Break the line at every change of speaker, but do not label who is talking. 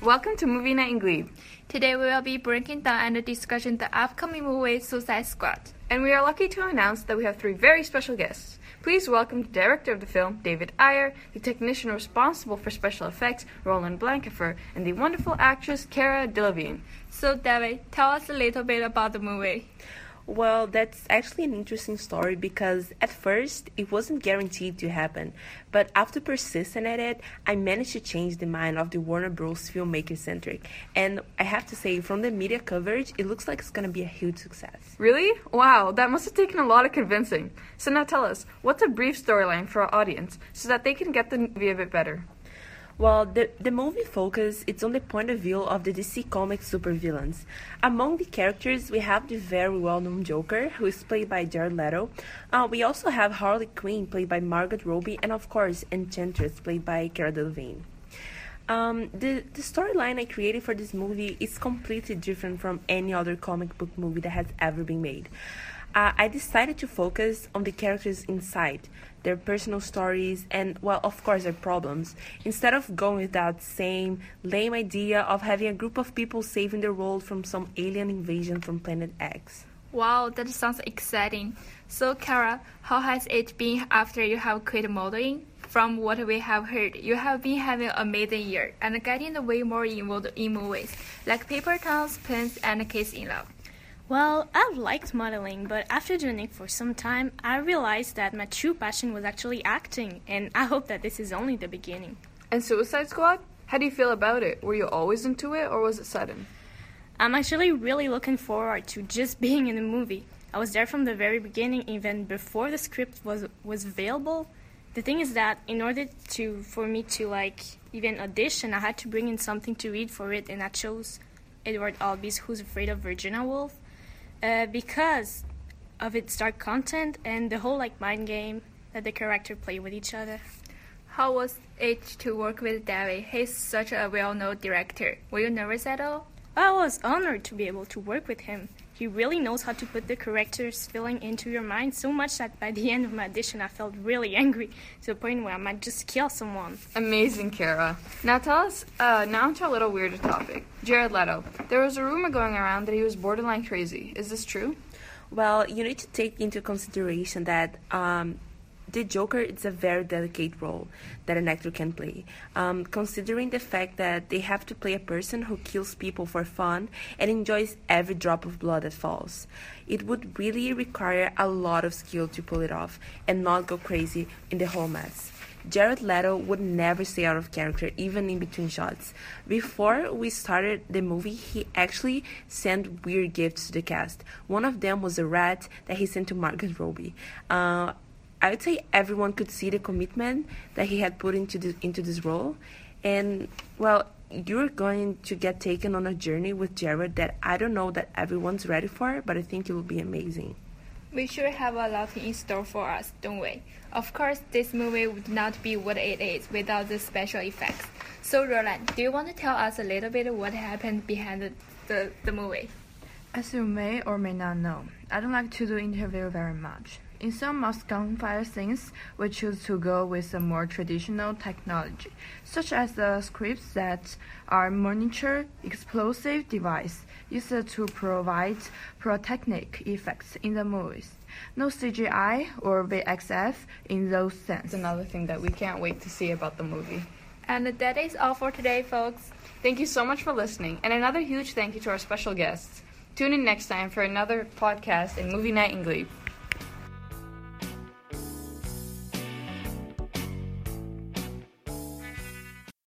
Welcome to Movie Night in Glebe.
Today we will be breaking down and discussing the upcoming movie Suicide Squad.
And we are lucky to announce that we have three very special guests. Please welcome the director of the film, David Ayer, the technician responsible for special effects, Roland Blankenfer, and the wonderful actress, Cara Delevingne.
So, David, tell us a little bit about the movie.
Well, that's actually an interesting story because at first it wasn't guaranteed to happen, but after persisting at it, I managed to change the mind of the Warner Bros. filmmaker centric. And I have to say, from the media coverage, it looks like it's gonna be a huge success.
Really? Wow, that must have taken a lot of convincing. So now tell us, what's a brief storyline for our audience so that they can get the movie a bit better?
Well, the, the movie focus it's on the point of view of the DC Comics supervillains. Among the characters, we have the very well-known Joker, who is played by Jared Leto. Uh, we also have Harley Quinn, played by Margot Robbie, and of course, Enchantress, played by Cara Delevingne. Um, the the storyline I created for this movie is completely different from any other comic book movie that has ever been made. Uh, I decided to focus on the characters inside, their personal stories, and, well, of course, their problems, instead of going with that same lame idea of having a group of people saving the world from some alien invasion from Planet X.
Wow, that sounds exciting. So, Cara, how has it been after you have quit modeling? From what we have heard, you have been having an amazing year and getting way more involved in movies like Paper Towns, Pins, and Kids in Love.
Well, I've liked modeling, but after doing it for some time, I realized that my true passion was actually acting, and I hope that this is only the beginning.
And Suicide Squad? How do you feel about it? Were you always into it, or was it sudden?
I'm actually really looking forward to just being in the movie. I was there from the very beginning, even before the script was was available. The thing is that in order to for me to like even audition, I had to bring in something to read for it, and I chose Edward Albee's "Who's Afraid of Virginia Woolf." Uh, because of its dark content and the whole like mind game that the character play with each other.
How was it to work with David? He's such a well-known director. Were you nervous at all?
I was honored to be able to work with him. He really knows how to put the character's feeling into your mind so much that by the end of my audition, I felt really angry to the point where I might just kill someone.
Amazing, Cara. Now tell us, uh, now to a little weirder topic. Jared Leto. There was a rumor going around that he was borderline crazy. Is this true?
Well, you need to take into consideration that um, the Joker is a very delicate role that an actor can play. Um, considering the fact that they have to play a person who kills people for fun and enjoys every drop of blood that falls, it would really require a lot of skill to pull it off and not go crazy in the whole mess. Jared Leto would never stay out of character, even in between shots. Before we started the movie, he actually sent weird gifts to the cast. One of them was a rat that he sent to Margot Robbie. Uh, I would say everyone could see the commitment that he had put into this, into this role, and well, you're going to get taken on a journey with Jared that I don't know that everyone's ready for, but I think it will be amazing.
We sure have a lot in store for us, don't we? Of course, this movie would not be what it is without the special effects. So, Roland, do you want to tell us a little bit what happened behind the, the, the movie?
As you may or may not know, I don't like to do interview very much. In some of gunfire scenes, we choose to go with a more traditional technology, such as the squibs that are miniature explosive device used to provide pyrotechnic effects in the movies. No CGI or VXF in those scenes.
It's another thing that we can't wait to see about the movie.
And that is all for today, folks.
Thank you so much for listening, and another huge thank you to our special guests. Tune in next time for another podcast in Movie Night in Glebe.